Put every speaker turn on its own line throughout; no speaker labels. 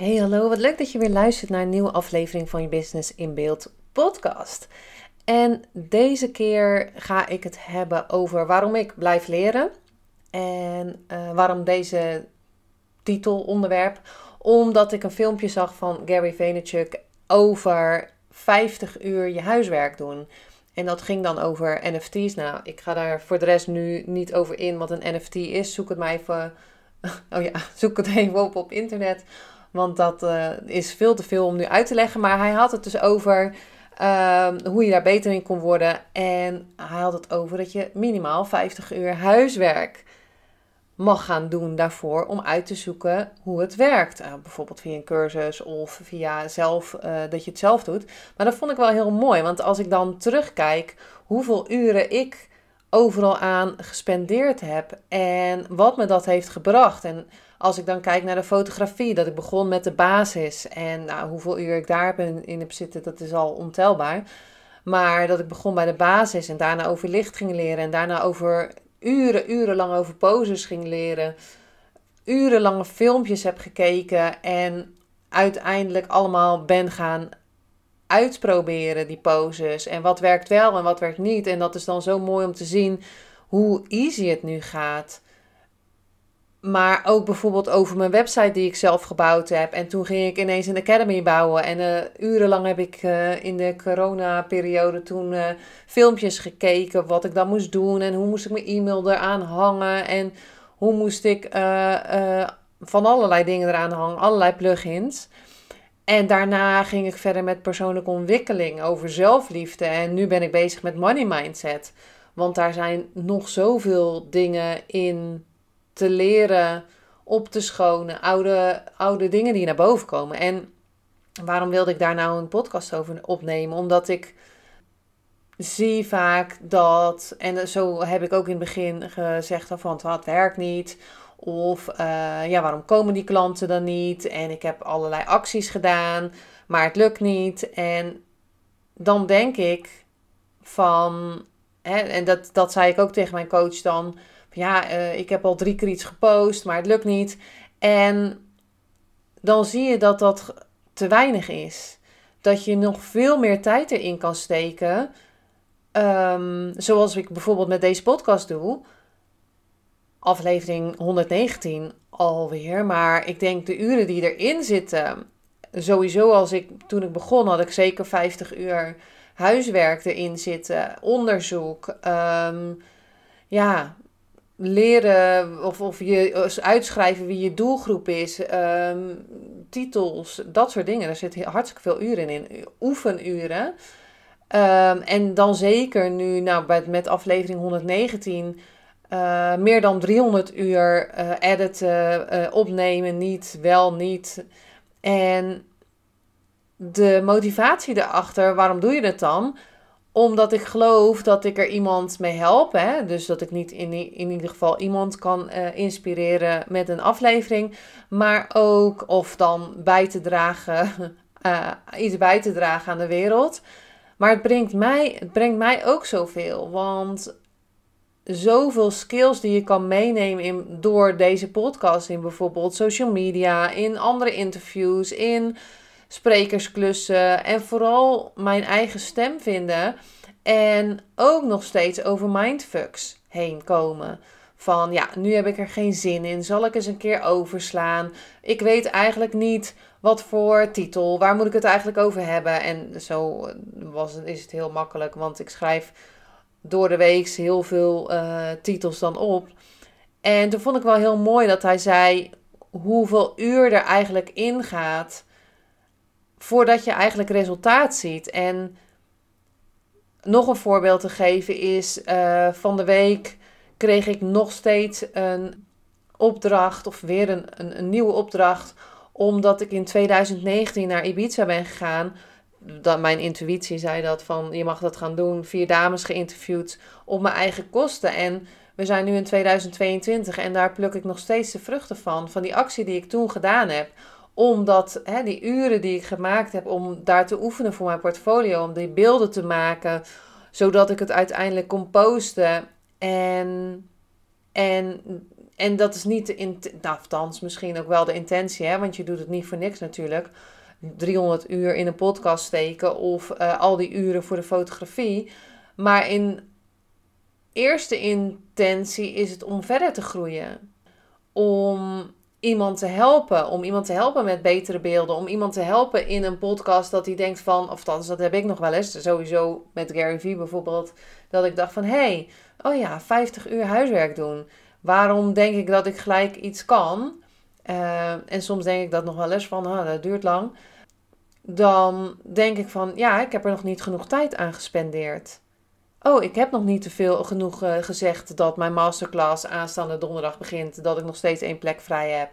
Hey, hallo. Wat leuk dat je weer luistert naar een nieuwe aflevering van je Business in Beeld podcast. En deze keer ga ik het hebben over waarom ik blijf leren. En uh, waarom deze titelonderwerp. Omdat ik een filmpje zag van Gary Vaynerchuk over 50 uur je huiswerk doen. En dat ging dan over NFT's. Nou, ik ga daar voor de rest nu niet over in wat een NFT is. Zoek het maar even. Oh ja, zoek het even op op internet. Want dat uh, is veel te veel om nu uit te leggen. Maar hij had het dus over uh, hoe je daar beter in kon worden. En hij had het over dat je minimaal 50 uur huiswerk mag gaan doen daarvoor om uit te zoeken hoe het werkt. Uh, bijvoorbeeld via een cursus of via zelf, uh, dat je het zelf doet. Maar dat vond ik wel heel mooi, want als ik dan terugkijk hoeveel uren ik overal aan gespendeerd heb en wat me dat heeft gebracht. En als ik dan kijk naar de fotografie, dat ik begon met de basis en nou, hoeveel uur ik daar in, in heb zitten, dat is al ontelbaar. Maar dat ik begon bij de basis en daarna over licht ging leren en daarna over uren, urenlang over poses ging leren. Urenlange filmpjes heb gekeken en uiteindelijk allemaal ben gaan uitproberen, die poses. En wat werkt wel en wat werkt niet. En dat is dan zo mooi om te zien hoe easy het nu gaat. Maar ook bijvoorbeeld over mijn website die ik zelf gebouwd heb. En toen ging ik ineens een academy bouwen. En uh, urenlang heb ik uh, in de corona-periode toen uh, filmpjes gekeken. Wat ik dan moest doen. En hoe moest ik mijn e-mail eraan hangen. En hoe moest ik van allerlei dingen eraan hangen. Allerlei plugins. En daarna ging ik verder met persoonlijke ontwikkeling over zelfliefde. En nu ben ik bezig met money mindset. Want daar zijn nog zoveel dingen in te leren, op te schonen, oude, oude dingen die naar boven komen. En waarom wilde ik daar nou een podcast over opnemen? Omdat ik zie vaak dat, en zo heb ik ook in het begin gezegd van het werkt niet. Of uh, ja, waarom komen die klanten dan niet? En ik heb allerlei acties gedaan, maar het lukt niet. En dan denk ik van, hè, en dat, dat zei ik ook tegen mijn coach dan ja, uh, ik heb al drie keer iets gepost, maar het lukt niet. En dan zie je dat dat te weinig is. Dat je nog veel meer tijd erin kan steken. Um, zoals ik bijvoorbeeld met deze podcast doe. Aflevering 119 alweer. Maar ik denk de uren die erin zitten. Sowieso als ik toen ik begon had ik zeker 50 uur huiswerk erin zitten. Onderzoek. Um, ja, leren of, of je uitschrijven wie je doelgroep is, ehm, titels, dat soort dingen. Daar zit hartstikke veel uren in, oefenuren. Um, en dan zeker nu, nou, bij, met aflevering 119, uh, eh, meer dan 300 uur uh, editen, opnemen, niet, wel, niet. En de motivatie erachter, waarom doe je het dan? Omdat ik geloof dat ik er iemand mee help. Hè? Dus dat ik niet in, in ieder geval iemand kan uh, inspireren met een aflevering. Maar ook of dan bij te dragen, uh, iets bij te dragen aan de wereld. Maar het brengt mij, het brengt mij ook zoveel. Want zoveel skills die je kan meenemen in, door deze podcast. In bijvoorbeeld social media, in andere interviews, in sprekersklussen en vooral mijn eigen stem vinden. En ook nog steeds over mindfucks heen komen. Van ja, nu heb ik er geen zin in. Zal ik eens een keer overslaan? Ik weet eigenlijk niet wat voor titel. Waar moet ik het eigenlijk over hebben? En zo was, is het heel makkelijk, want ik schrijf door de week heel veel uh, titels dan op. En toen vond ik wel heel mooi dat hij zei hoeveel uur er eigenlijk ingaat voordat je eigenlijk resultaat ziet. En nog een voorbeeld te geven is uh, van de week kreeg ik nog steeds een opdracht of weer een, een, een nieuwe opdracht omdat ik in 2019 naar Ibiza ben gegaan. Dat mijn intuïtie zei dat van je mag dat gaan doen. Vier dames geïnterviewd op mijn eigen kosten. En we zijn nu in 2022 en daar pluk ik nog steeds de vruchten van. Van die actie die ik toen gedaan heb. Omdat hè, die uren die ik gemaakt heb om daar te oefenen voor mijn portfolio. Om die beelden te maken. Zodat ik het uiteindelijk kon posten. En, en en dat is niet de intentie, nou, misschien ook wel de intentie, hè, want je doet het niet voor niks natuurlijk. 300 uur in een podcast steken of uh, al die uren voor de fotografie. Maar in eerste intentie is het om verder te groeien. Om iemand te helpen. Om iemand te helpen met betere beelden. Om iemand te helpen in een podcast dat hij denkt van... Of althans, dat heb ik nog wel eens. Sowieso met Gary Vee bijvoorbeeld. Dat ik dacht van... Hé, hey, oh ja, 50 uur huiswerk doen. Waarom denk ik dat ik gelijk iets kan? Uh, en soms denk ik dat nog wel eens van, ah, dat duurt lang. Dan denk ik van, ja, ik heb er nog niet genoeg tijd aan gespendeerd. Oh, ik heb nog niet te veel genoeg uh, gezegd dat mijn masterclass aanstaande donderdag begint. Dat ik nog steeds één plek vrij heb.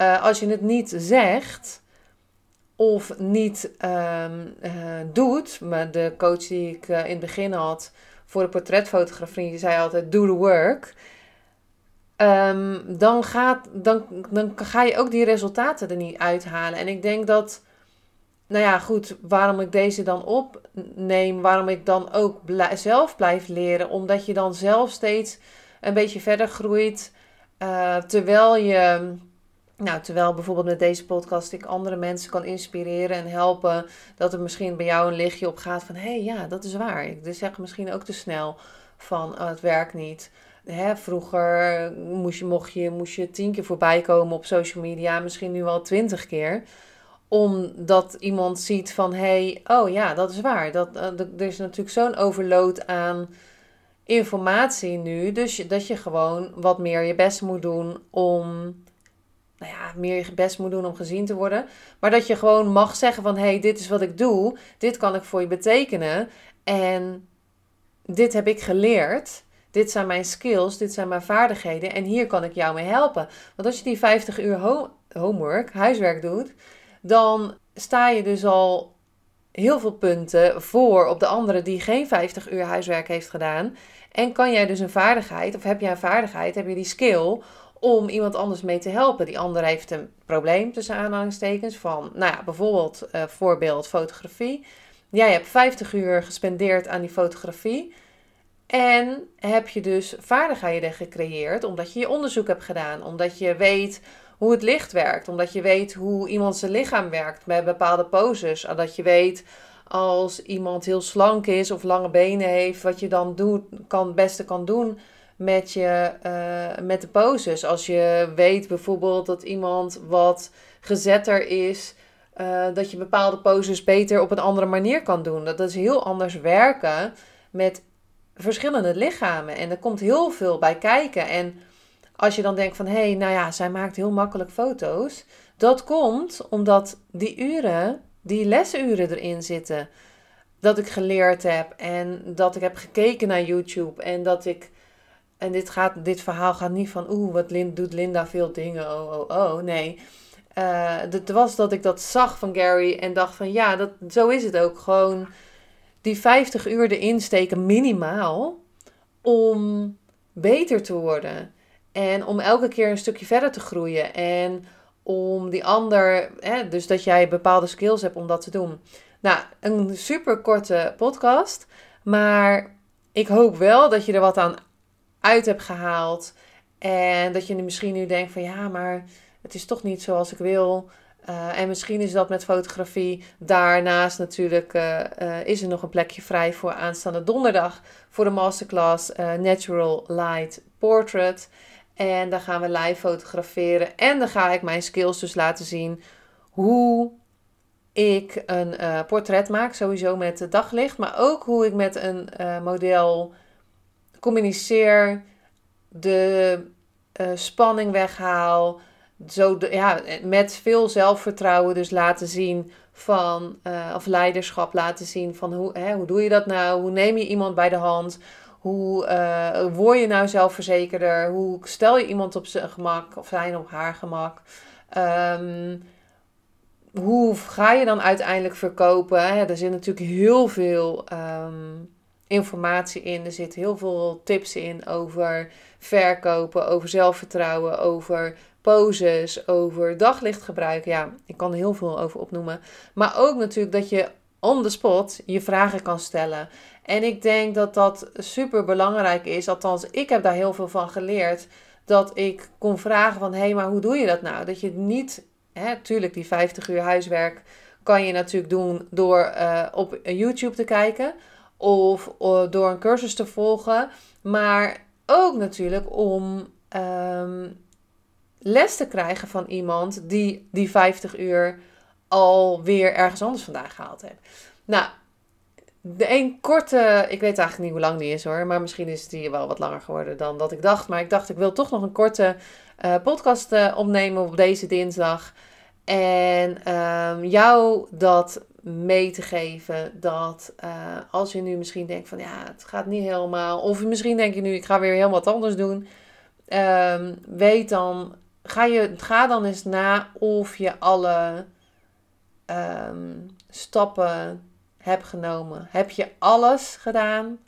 Uh, als je het niet zegt of niet uh, doet. Maar de coach die ik in het begin had voor de portretfotografie, zei altijd: do the work. Ehm, dan, gaat, dan, dan ga je ook die resultaten er niet uithalen. En ik denk dat, nou ja, goed, waarom ik deze dan opneem, waarom ik dan ook zelf blijf leren, omdat je dan zelf steeds een beetje verder groeit. Uh, terwijl je, nou, terwijl bijvoorbeeld met deze podcast ik andere mensen kan inspireren en helpen, dat er misschien bij jou een lichtje op gaat van, hé, hey, ja, dat is waar. Ik zeg misschien ook te snel van, oh, het werkt niet. Vroeger moest je, mocht je, moest je tien keer voorbij komen op social media, misschien nu wel twintig keer. Omdat iemand ziet van, hé, hey, oh ja, dat is waar. Dat, uh, er is natuurlijk zo'n overload aan informatie nu. Dus dat je gewoon wat meer je best moet doen om nou ja, meer je best moet doen om gezien te worden. Maar dat je gewoon mag zeggen van, hé, hey, dit is wat ik doe. Dit kan ik voor je betekenen. En dit heb ik geleerd. Dit zijn mijn skills, dit zijn mijn vaardigheden en hier kan ik jou mee helpen. Want als je die 50 uur homework, huiswerk doet, dan sta je dus al heel veel punten voor op de andere die geen 50 uur huiswerk heeft gedaan. En kan jij dus een vaardigheid, of heb jij een vaardigheid, heb je die skill om iemand anders mee te helpen. Die ander heeft een probleem tussen aanhalingstekens van, nou ja, bijvoorbeeld uh, voorbeeld fotografie. Jij hebt 50 uur gespendeerd aan die fotografie. En heb je dus vaardigheden gecreëerd omdat je je onderzoek hebt gedaan, omdat je weet hoe het licht werkt, omdat je weet hoe iemand zijn lichaam werkt met bepaalde poses, dat je weet als iemand heel slank is of lange benen heeft, wat je dan doet, kan, het beste kan doen met, je, uh, met de poses. Als je weet bijvoorbeeld dat iemand wat gezetter is, uh, dat je bepaalde poses beter op een andere manier kan doen. Dat is heel anders werken met verschillende lichamen. En er komt heel veel bij kijken. En als je dan denkt van, hé, hey, nou ja, zij maakt heel makkelijk foto's. Dat komt omdat die uren, die lesuren erin zitten. Dat ik geleerd heb en dat ik heb gekeken naar YouTube en dat ik... En dit, gaat, dit verhaal gaat niet van, oeh, wat doet Linda veel dingen, oh, oh, oh. Nee, uh, het was dat ik dat zag van Gary en dacht van, ja, dat, zo is het ook. Gewoon die 50 uur erin steken minimaal om beter te worden. En om elke keer een stukje verder te groeien. En om die ander, hè, dus dat jij bepaalde skills hebt om dat te doen. Nou, een super korte podcast. Maar ik hoop wel dat je er wat aan uit hebt gehaald. En dat je misschien nu denkt van ja, maar het is toch niet zoals ik wil. Uh, en misschien is dat met fotografie. Daarnaast natuurlijk uh, uh, is er nog een plekje vrij voor aanstaande donderdag voor de masterclass Natural Light Portrait. En daar gaan we live fotograferen. En dan ga ik mijn skills dus laten zien hoe ik een portret maak. Sowieso met daglicht. Maar ook hoe ik met een model communiceer. De spanning weghaal zo ja, met veel zelfvertrouwen dus laten zien van, of leiderschap laten zien van hoe, hè, hoe doe je dat nou? Hoe neem je iemand bij de hand? Hoe uh, word je nou zelfverzekerder? Hoe stel je iemand op zijn gemak of zijn op haar gemak? Um, hoe ga je dan uiteindelijk verkopen? Er zit natuurlijk heel veel um, informatie in. Er zit heel veel tips in over verkopen, over zelfvertrouwen, over poses, over daglichtgebruik. Ja, ik kan er heel veel over opnoemen. Maar ook natuurlijk dat je on the spot je vragen kan stellen. En ik denk dat dat super belangrijk is. Althans, ik heb daar heel veel van geleerd. Dat ik kon vragen van, hé, hey, maar hoe doe je dat nou? Dat je niet, hè, tuurlijk die 50 uur huiswerk kan je natuurlijk doen door uh, op YouTube te kijken. Of uh, door een cursus te volgen. Maar ook natuurlijk om um, les te krijgen van iemand die die 50 uur alweer ergens anders vandaan gehaald heeft. Nou, de een korte, ik weet eigenlijk niet hoe lang die is hoor, maar misschien is die wel wat langer geworden dan dat ik dacht. Maar ik dacht, ik wil toch nog een korte uh, podcast uh, opnemen op deze dinsdag. En um, jou dat mee te geven dat uh, als je nu misschien denkt van ja, het gaat niet helemaal. Of misschien denk je nu, ik ga weer heel wat anders doen. Um, weet dan, ga, je, ga dan eens na of je alle um, stappen hebt genomen. Heb je alles gedaan?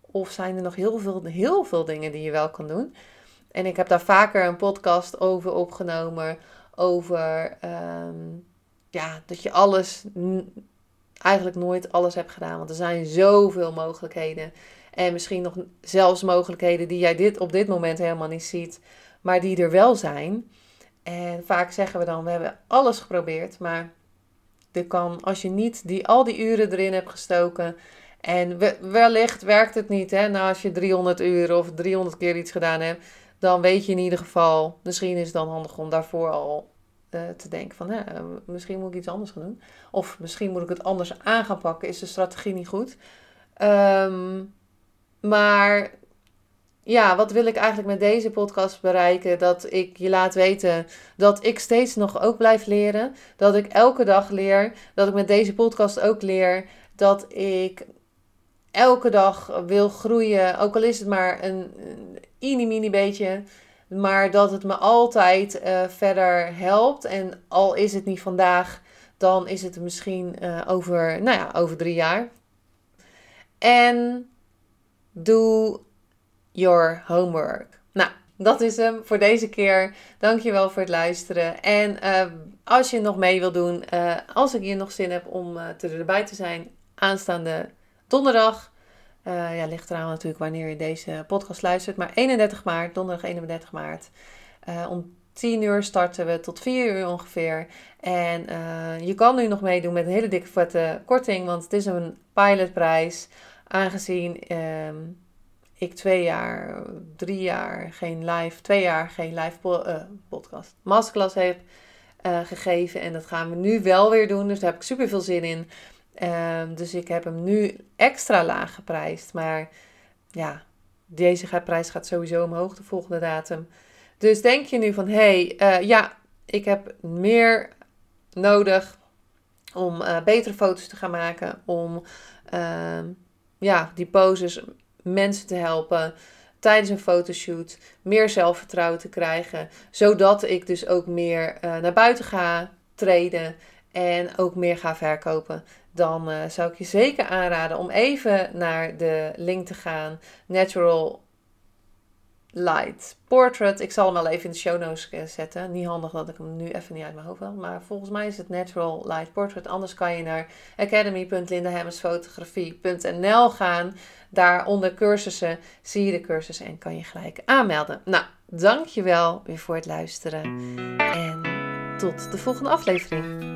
Of zijn er nog heel veel, heel veel dingen die je wel kan doen? En ik heb daar vaker een podcast over opgenomen. Over um, ja, dat je alles, eigenlijk nooit alles hebt gedaan. Want er zijn zoveel mogelijkheden. En misschien nog zelfs mogelijkheden die jij dit, op dit moment helemaal niet ziet. Maar die er wel zijn. En vaak zeggen we dan, we hebben alles geprobeerd. Maar er kan, als je niet die, al die uren erin hebt gestoken. En wellicht werkt het niet. Hè? Nou, als je 300 uur of 300 keer iets gedaan hebt. Dan weet je in ieder geval, misschien is het dan handig om daarvoor al uh, te denken van, hè, misschien moet ik iets anders gaan doen. Of misschien moet ik het anders aan gaan pakken. Is de strategie niet goed? Um, maar ja, wat wil ik eigenlijk met deze podcast bereiken? Dat ik je laat weten dat ik steeds nog ook blijf leren. Dat ik elke dag leer. Dat ik met deze podcast ook leer. Dat ik elke dag wil groeien. Ook al is het maar een, een mini beetje. Maar dat het me altijd uh, verder helpt. En al is het niet vandaag, dan is het misschien uh, over, nou ja, over drie jaar. En doe your homework. Nou, dat is hem voor deze keer. Dankjewel voor het luisteren. En uh, als je nog mee wil doen, uh, als ik hier nog zin heb om uh, erbij te zijn, aanstaande donderdag. ja, ligt eraan natuurlijk wanneer je deze podcast luistert. Maar 31 maart, donderdag 31 maart. om 10 uur starten we tot 4 uur ongeveer. En je kan nu nog meedoen met een hele dikke vette korting, want het is een pilotprijs. Aangezien ehm, ik twee jaar, drie jaar geen live, twee jaar geen live uh, podcast, masterclass heb uh, gegeven. En dat gaan we nu wel weer doen. Dus daar heb ik super veel zin in. Um, dus ik heb hem nu extra laag geprijsd. Maar ja, deze prijs gaat sowieso omhoog de volgende datum. Dus denk je nu van, hé, hey, uh, ja, ik heb meer nodig om betere foto's te gaan maken. Om ehm, ja, die poses mensen te helpen tijdens een fotoshoot, meer zelfvertrouwen te krijgen, zodat ik dus ook meer uh, naar buiten ga treden en ook meer ga verkopen. Dan uh, zou ik je zeker aanraden om even naar de link te gaan. Natural Light Portrait. Ik zal hem wel even in de show notes eh, zetten. Niet handig dat ik hem nu even niet uit mijn hoofd wil. Maar volgens mij is het Natural Light Portrait. Anders kan je naar academy.lindahemmersfotografie.nl gaan. Daar onder cursussen zie je de cursussen en kan je gelijk aanmelden. Nou, dankjewel weer voor het luisteren. En tot de volgende aflevering.